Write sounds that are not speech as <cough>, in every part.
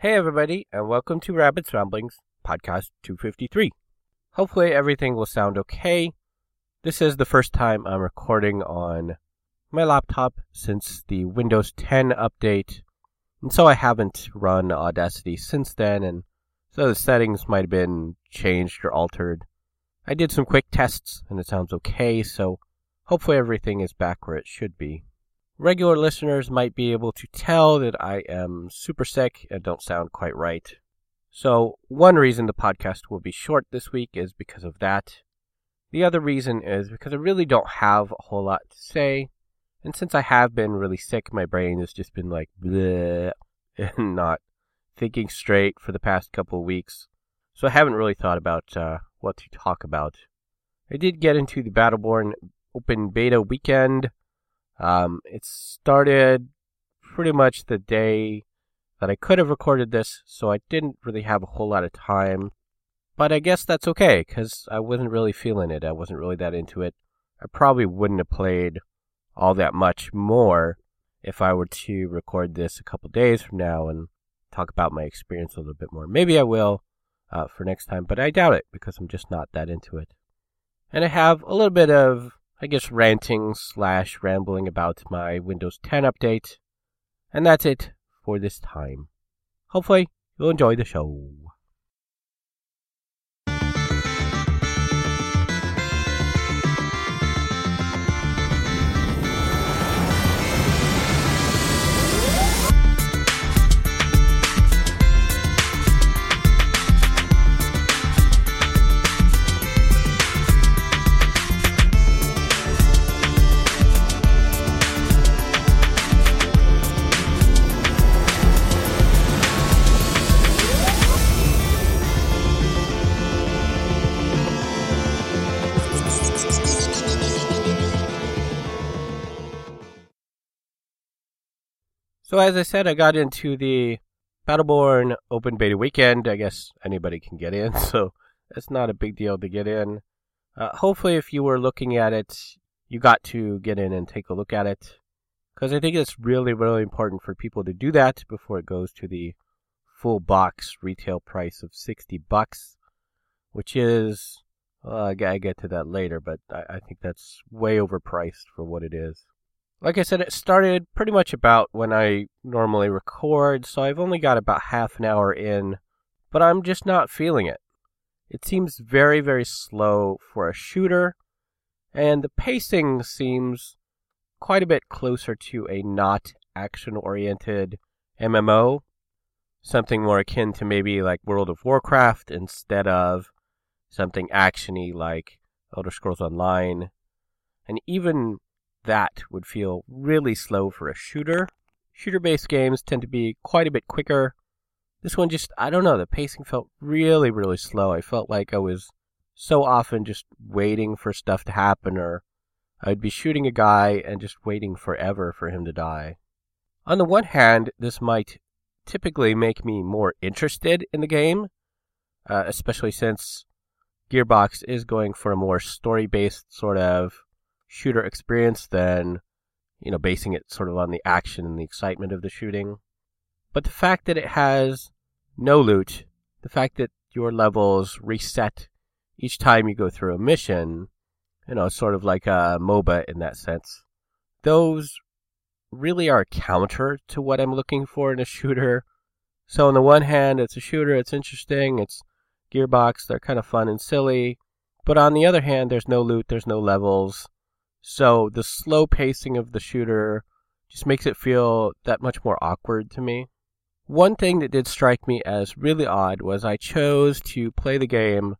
Hey, everybody, and welcome to Rabbit's Ramblings, podcast 253. Hopefully, everything will sound okay. This is the first time I'm recording on my laptop since the Windows 10 update, and so I haven't run Audacity since then, and so the settings might have been changed or altered. I did some quick tests, and it sounds okay, so hopefully everything is back where it should be. Regular listeners might be able to tell that I am super sick and don't sound quite right. So, one reason the podcast will be short this week is because of that. The other reason is because I really don't have a whole lot to say. And since I have been really sick, my brain has just been like, bleh, <laughs> and not thinking straight for the past couple of weeks. So I haven't really thought about uh, what to talk about. I did get into the Battleborn open beta weekend. Um, it started pretty much the day that I could have recorded this, so I didn't really have a whole lot of time. But I guess that's okay, because I wasn't really feeling it. I wasn't really that into it. I probably wouldn't have played all that much more if I were to record this a couple days from now and talk about my experience a little bit more. Maybe I will uh, for next time, but I doubt it because I'm just not that into it. And I have a little bit of I guess, ranting slash rambling about my Windows 10 update. And that's it for this time. Hopefully, you'll enjoy the show. So as I said, I got into the Battleborn open beta weekend. I guess anybody can get in, <laughs> so it's not a big deal to get in. Uh, hopefully, if you were looking at it, you got to get in and take a look at it. Because I think it's really, really important for people to do that before it goes to the full box retail price of 60 bucks, which is, well, I get to that later, but I, I think that's way overpriced for what it is. Like I said, it started pretty much about when I normally record, so I've only got about half an hour in, but I'm just not feeling it. It seems very, very slow for a shooter, and the pacing seems quite a bit closer to a not action oriented MMO, something more akin to maybe like World of Warcraft instead of something actiony like Elder Scrolls Online. And even that would feel really slow for a shooter. Shooter based games tend to be quite a bit quicker. This one just, I don't know, the pacing felt really, really slow. I felt like I was so often just waiting for stuff to happen, or I'd be shooting a guy and just waiting forever for him to die. On the one hand, this might typically make me more interested in the game, uh, especially since Gearbox is going for a more story based sort of shooter experience than, you know, basing it sort of on the action and the excitement of the shooting. But the fact that it has no loot, the fact that your levels reset each time you go through a mission, you know, sort of like a MOBA in that sense, those really are counter to what I'm looking for in a shooter. So on the one hand, it's a shooter, it's interesting, it's Gearbox, they're kind of fun and silly. But on the other hand, there's no loot, there's no levels. So the slow pacing of the shooter just makes it feel that much more awkward to me. One thing that did strike me as really odd was I chose to play the game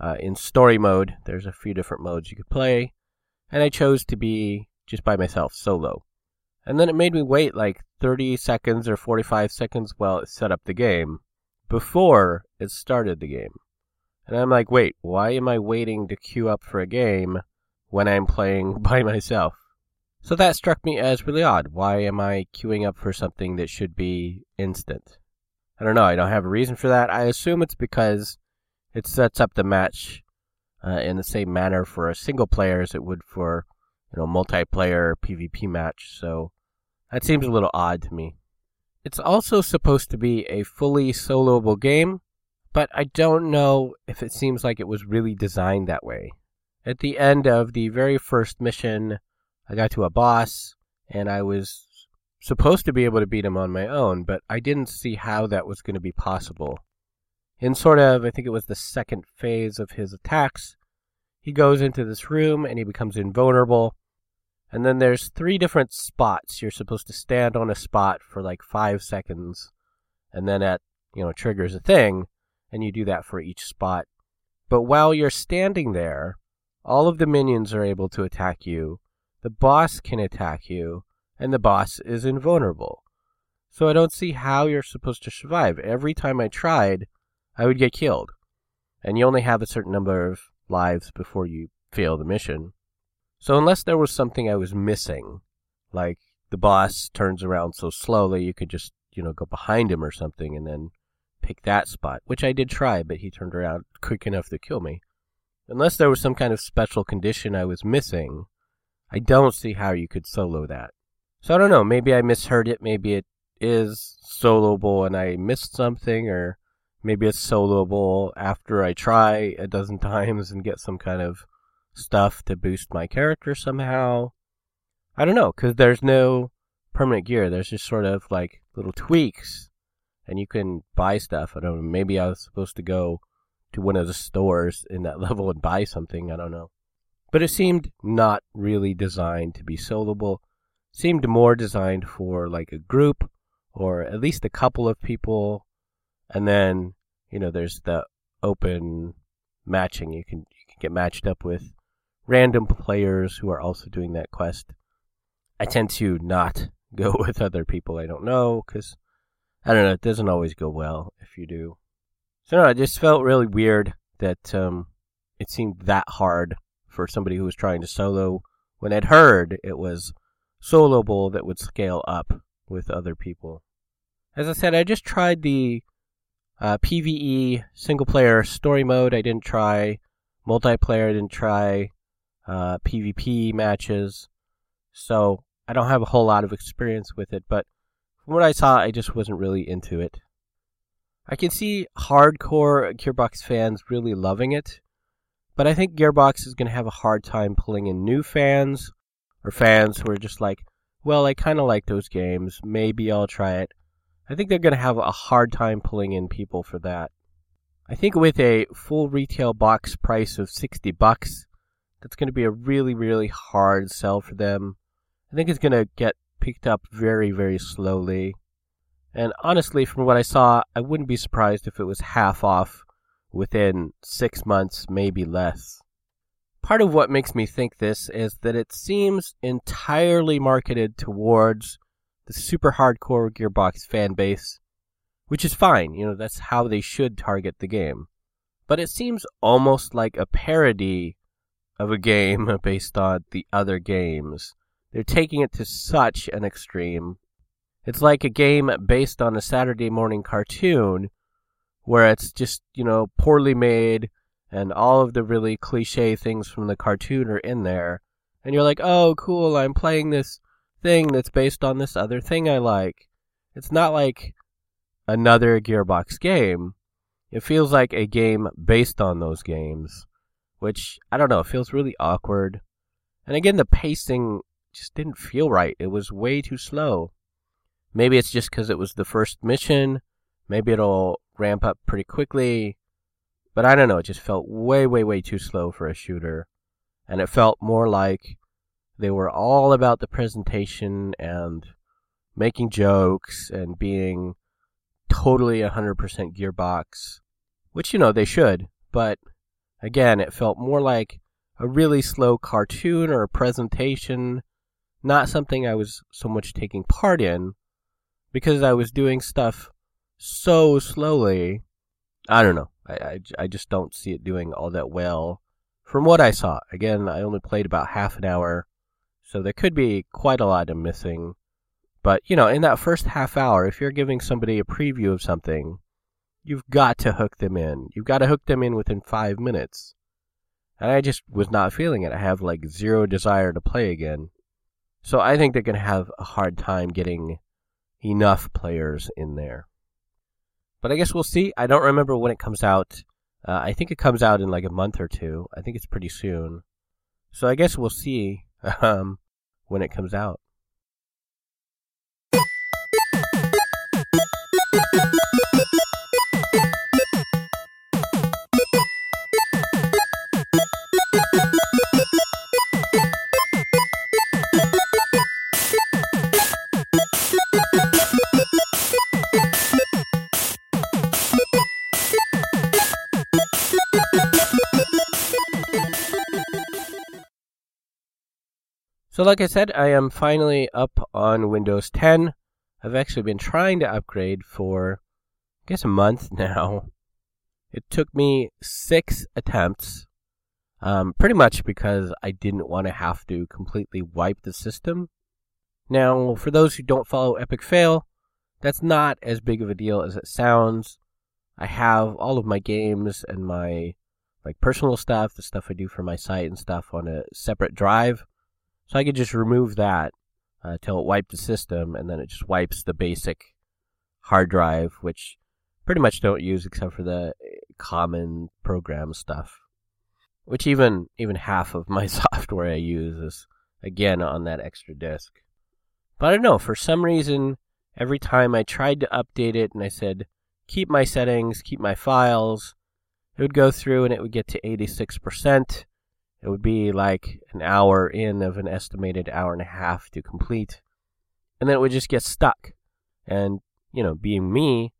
uh, in story mode. There's a few different modes you could play, and I chose to be just by myself, solo. And then it made me wait like 30 seconds or 45 seconds while it set up the game before it started the game. And I'm like, wait, why am I waiting to queue up for a game when I'm playing <laughs> by myself. So that struck me as really odd. Why am I queuing up for something that should be instant? I don't know. I don't have a reason for that. I assume it's because it sets up the match uh, in the same manner for a single player as it would for you know multiplayer PvP match. So that seems a little odd to me. It's also supposed to be a fully soloable game, but I don't know if it seems like it was really designed that way. At the end of the very first mission, I got to a boss, and I was supposed to be able to beat him on my own, but I didn't see how that was going to be possible. In sort of, I think it was the second phase of his attacks, he goes into this room and he becomes invulnerable. And then there's three different spots. You're supposed to stand on a spot for like five seconds, and then at you know triggers a thing, and you do that for each spot. But while you're standing there, all of the minions are able to attack you. The boss can attack you, and the boss is invulnerable. So I don't see how you're supposed to survive. Every time I tried, I would get killed. And you only have a certain number of lives before you fail the mission. So unless there was something I was missing, like the boss turns around so slowly you could just, you know, go behind him or something and then pick that spot, which I did try, but he turned around quick enough to kill me. Unless there was some kind of special condition I was missing, I don't see how you could solo that. So I don't know. Maybe I misheard it. Maybe it is soloable and I missed something, or maybe it's soloable after I try a dozen <laughs> times and get some kind of stuff to boost my character somehow. I don't know, because there's no permanent gear. There's just sort of like little tweaks, and you can buy stuff. I don't know. Maybe I was supposed to go to one of the stores in that <laughs> level and buy something. I don't know. But it seemed not really designed to be soloable seemed more designed for like a group or at least a couple of people and then you know there's the open matching you can you can get matched up with random players who are also doing that quest i tend to not <laughs> go with other people i don't know because i don't know it doesn't always go well if you do so no it just felt really weird that um it seemed that hard for somebody who was trying to solo when i'd heard it was soloable that would scale up with other people. As I said, I just tried the uh, PVE single player story mode. I didn't try multiplayer. I didn't try uh, PvP matches. So I don't have a whole lot of experience with it, but from what I saw, I just wasn't really into it. I can see hardcore Gearbox fans really loving it, but I think Gearbox is going to have a hard time pulling in new fans or fans who are just like, well, I kind of like those games. Maybe I'll try it. I think they're going to have a hard time pulling in people for that. I think with a full retail box price of 60 bucks, that's going to be a really, really hard sell for them. I think it's going to get picked up very, very slowly. And honestly, from what I saw, I wouldn't be surprised if it was half off within six months, maybe less. Part of what makes me think this is that it seems entirely marketed towards the super hardcore Gearbox fan base, which is fine, you know, that's how they should target the game. But it seems almost like a parody of a game <laughs> based on the other games. They're taking it to such an extreme. It's like a game based on a Saturday morning cartoon where it's just, you know, poorly made, and all of the really cliche things from the cartoon are in there. And you're like, oh, cool, I'm playing this thing that's based on this other thing I like. It's not like another Gearbox game. It feels like a game based on those games, which, I don't know, it feels really awkward. And again, the pacing just didn't feel right. It was way too slow. Maybe it's just because it was the first mission. Maybe it'll ramp up pretty quickly. But I don't know, it just felt way, way, way too slow for a shooter. And it felt more like they were all about the presentation and making jokes and being totally 100% gearbox, which, you know, they should. But again, it felt more like a really slow cartoon or a presentation, not something I was so much taking part in because I was doing stuff so slowly. I don't know. I, I, I just don't see it doing all that well from what I saw. Again, I only played about half an hour, so there could be quite a lot of missing. But, you know, in that first half hour, if you're giving somebody a preview of something, you've got to hook them in. You've got to hook them in within five minutes. And I just was not feeling it. I have like zero desire to play again. So I think they're going to have a hard time getting, enough players in there. But I guess we'll see. I don't remember when it comes out. Uh, I think it comes out in like a month or two. I think it's pretty soon. So I guess we'll see <laughs> um, when it comes out. So, like I said, I am finally up on Windows 10. I've actually been trying to upgrade for, I guess, a month <laughs> now. It took me six attempts, um, pretty much because I didn't want to have to completely wipe the system. Now, for those who don't follow Epic Fail, that's not as big of a deal as it sounds. I have all of my games and my like personal stuff, the stuff I do for my site and stuff on a separate drive. So I could just remove that uh, it wiped the system, and then it just wipes the basic hard drive, which pretty much don't use except for the uh, common program stuff. Which even even half of <laughs> my software I use is again on that extra disk. But I don't know, for some reason, every time I tried to update it and I said, keep my settings, keep my files, it would go through and it would get to 86%, it would be like an hour in of an estimated hour and a half to complete. And then it would just get stuck. And, you know, being me,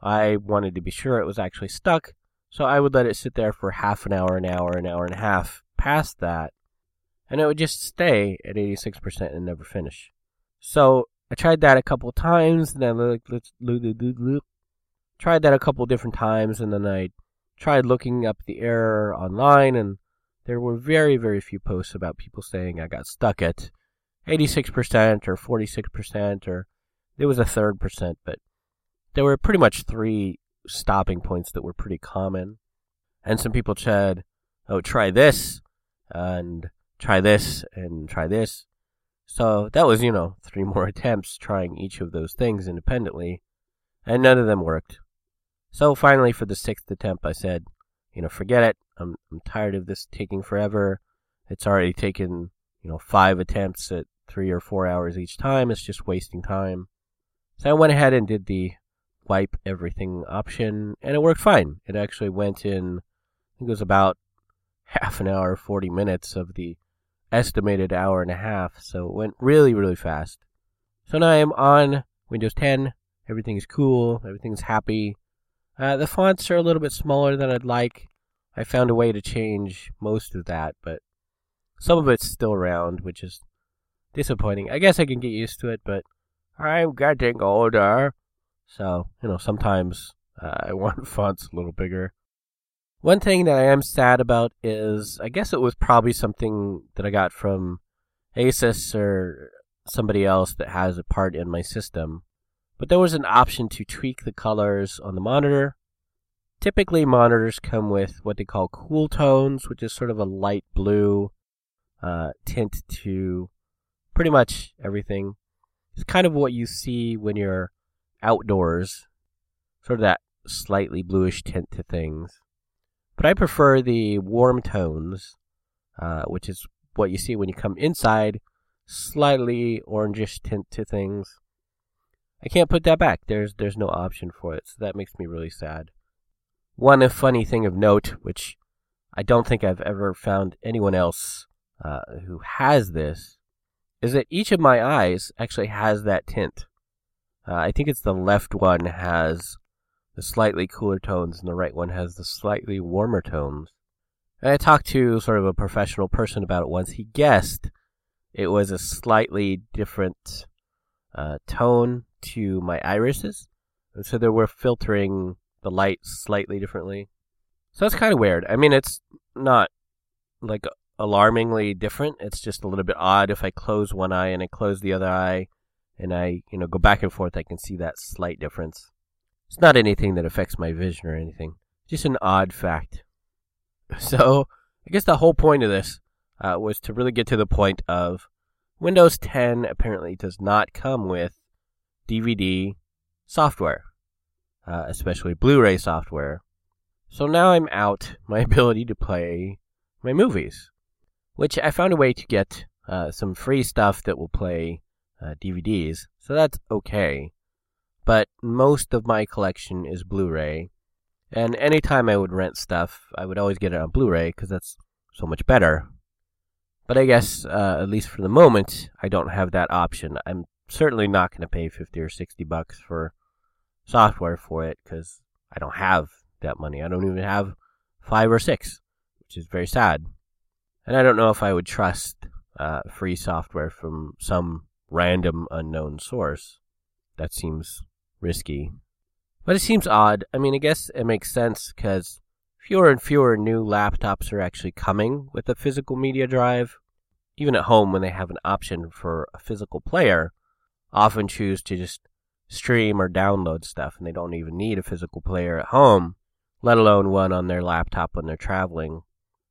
I wanted to be sure it was actually stuck. So I would let it sit there for half an hour, an hour, an hour and a half past that. And it would just stay at 86% and never finish. So I tried that a couple times, and then tried that a couple different times, and then I tried looking up the error online, and there were very, very few posts about people saying I got stuck at 86% or 46% or there was a third percent, but there were pretty much three stopping points that were pretty common. And some people said, oh, try this and try this and try this. So that was, you know, three <laughs> more attempts trying each of those things independently, and none of them worked. So finally, for the sixth attempt, I said, you know, forget it. I'm I'm tired of this taking forever. It's already taken, you know, five attempts at three or four hours each time. It's just wasting time. So I went ahead and did the wipe everything option, and it worked fine. It actually went in, I think it was about <laughs> half an hour, 40 minutes of the estimated hour and a half. So it went really, really fast. So now I'm on Windows 10. Everything is cool. Everything's happy. Uh, the fonts are a little bit smaller than I'd like. I found a way to change most of that, but some of it's still around, which is disappointing. I guess I can get used to it, but I'm getting older. So, you know, sometimes uh, <laughs> I want fonts a little bigger. One thing that I am sad about is I guess it was probably something that I got from Asus or somebody else that has a part in my system. But there was an option to tweak the colors on the monitor. Typically, monitors come with what they call cool tones, which is sort of a light blue uh, tint to pretty much everything. It's kind of what you see when you're outdoors, sort of that slightly bluish tint to things. But I prefer the warm tones, uh, which is what you see when you come inside, slightly orangish tint to things. I can't put that back. There's there's no option for it, so that makes me really sad. One funny thing of note, which I don't think I've ever found anyone else uh, who has this, is that each of my eyes actually has that tint. Uh, I think it's the left one has the slightly cooler tones, and the right one has the slightly warmer tones. And I talked to sort of a professional person about it once. He guessed it was a slightly different uh, tone to my irises. And so they were filtering the light slightly differently. So that's kind of weird. I mean, it's not like alarmingly different. It's just a little bit odd. If I close one eye and I close the other eye and I, you know, go back and forth, I can see that slight difference. It's not anything that affects my vision or anything. Just an odd fact. <laughs> So, I guess the whole point of this uh, was to really get to the point of Windows 10 apparently does not come with DVD software, uh, especially Blu-ray software. So now I'm out <laughs> my ability to play my movies, which I found a way to get uh, some free stuff that will play uh, DVDs. So that's okay. But most of my collection is Blu-ray, and anytime I would rent stuff, I would always get it on Blu-ray because that's so much better. But I guess, uh, at least for the moment, I don't have that option. I'm certainly not going to pay 50 or 60 bucks for software for it because I don't have that money. I don't even have five or six, which is very sad. And I don't know if I would trust uh, free software from some random unknown source. That seems risky. But it seems odd. I mean, I guess it makes sense because fewer and fewer new laptops are actually coming with a physical media drive. Even at home, when they have an option for a physical player, often choose to just stream or download stuff, and they don't even need a physical player at home, let alone one on their laptop when they're traveling.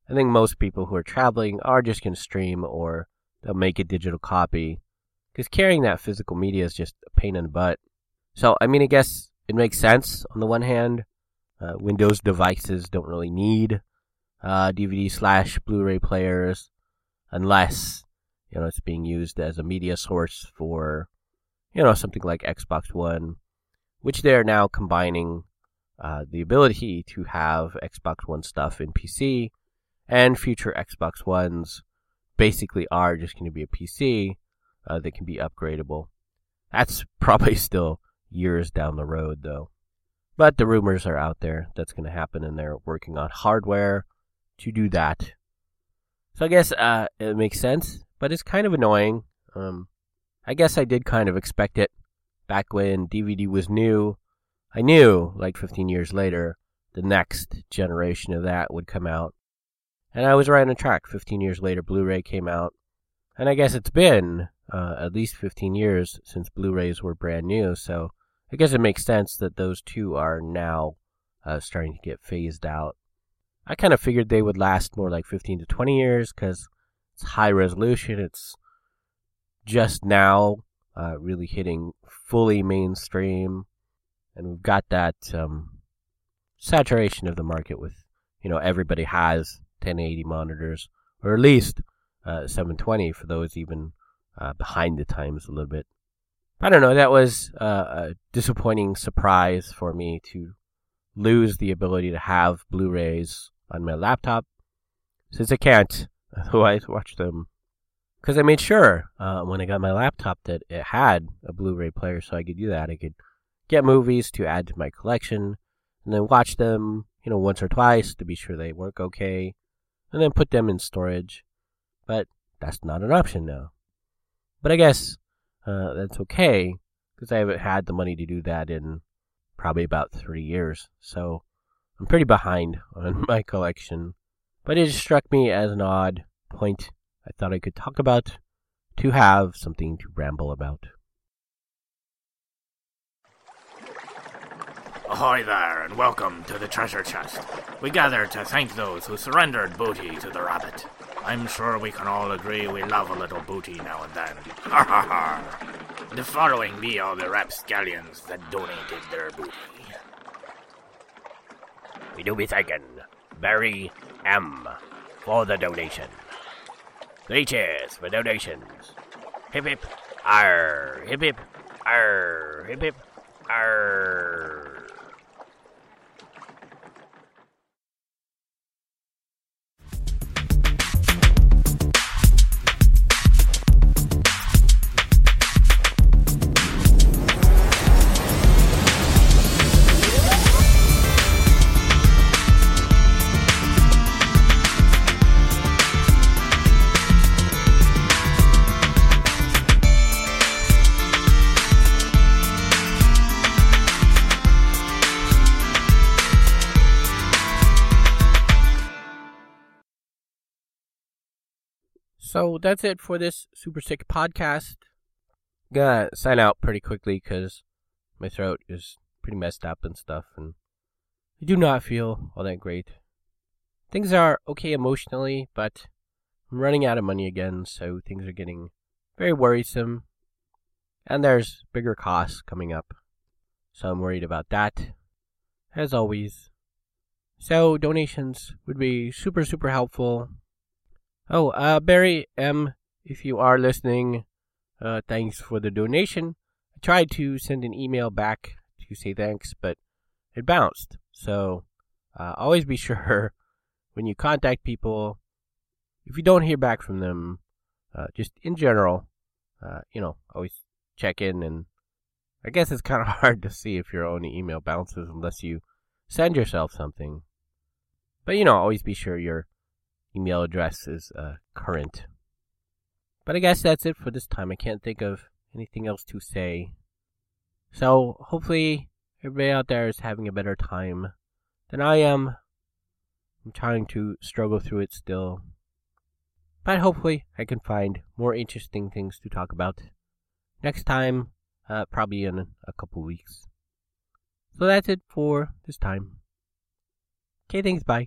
I think most people who are traveling are just going to stream or they'll make a digital copy because carrying that physical media is just a pain in the butt. So, I mean, I guess it makes sense on the one hand. Uh, Windows devices don't really need uh, DVD slash Blu-ray players unless you know it's being used as a media source for you know something like Xbox One, which they are now combining uh, the ability to have Xbox One stuff in PC, and future Xbox Ones basically are just going to be a PC uh, that can be upgradable. That's <laughs> probably still years down the road, though. But the rumors are out there that's going to happen, and they're working on hardware to do that. So I guess uh, it makes sense, but it's kind of annoying. Um, I guess I did kind of expect it back when DVD was new. I knew, like 15 years later, the next generation of that would come out. And I was right on track. 15 years later, Blu ray came out. And I guess it's been uh, at least 15 years since Blu rays were brand new, so I guess it makes sense that those two are now uh, starting to get phased out. I kind of figured they would last more like 15 to 20 years because it's high resolution. It's just now uh, really hitting fully mainstream, and we've got that um, saturation of the market with you know everybody has 1080 monitors or at least uh, 720 for those even uh, behind the times a little bit. I don't know. That was uh, a disappointing surprise for me to lose the ability to have Blu-rays on my laptop, since I can't <laughs> otherwise watch them. Because I made sure uh, when I got my laptop that it had a Blu-ray player, so I could do that. I could get movies to add to my collection, and then watch them, you know, once or twice to be sure they work okay, and then put them in storage. But that's not an option now. But I guess uh, that's okay because I haven't had the money to do that in probably about three years. So I'm pretty behind <laughs> on my collection. But it struck me as an odd point I thought I could talk about to have something to ramble about. Ahoy there, and welcome to the treasure chest. We gather to thank those who surrendered booty to the rabbit. I'm sure we can all agree we love a little booty now and then. <laughs> Ha ha ha! The following be all the rapscallions that donated their booty. We do be thanking Barry M for the donation. Three cheers for donations. Hip hip, arr, hip hip, arr, hip hip, arr. So that's it for this super sick podcast. Gonna sign out pretty quickly because my throat is pretty messed up and stuff, and I do not feel all that great. Things are okay emotionally, but I'm running out of money again, so things are getting very worrisome. And there's bigger costs coming up. So I'm worried about that, as always. So donations would be super, super helpful. Oh, uh, Barry M., if you are listening, uh, thanks for the donation. I tried to send an email back to say thanks, but it bounced. So uh, always be <laughs> sure when you contact people, if you don't hear back from them, uh, just in general, uh, you know, always check in. And I guess it's kind of <laughs> hard to see if your own email bounces unless you send yourself something. But you know, always be sure your email address is uh, current. But I guess that's it for this time. I can't think of anything else to say. So hopefully everybody out there is having a better time than I am. I'm trying to struggle through it still. But hopefully I can find more interesting things to talk about next time, uh, probably in a couple weeks. So that's it for this time. Okay, thanks, bye.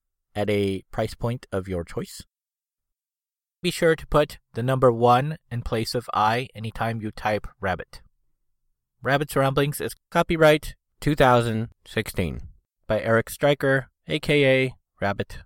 at a price point of your choice. Be sure to put the number 1 in place of I anytime you type rabbit. Rabbit's Ramblings is copyright 2016 by Eric Stryker, aka Rabbit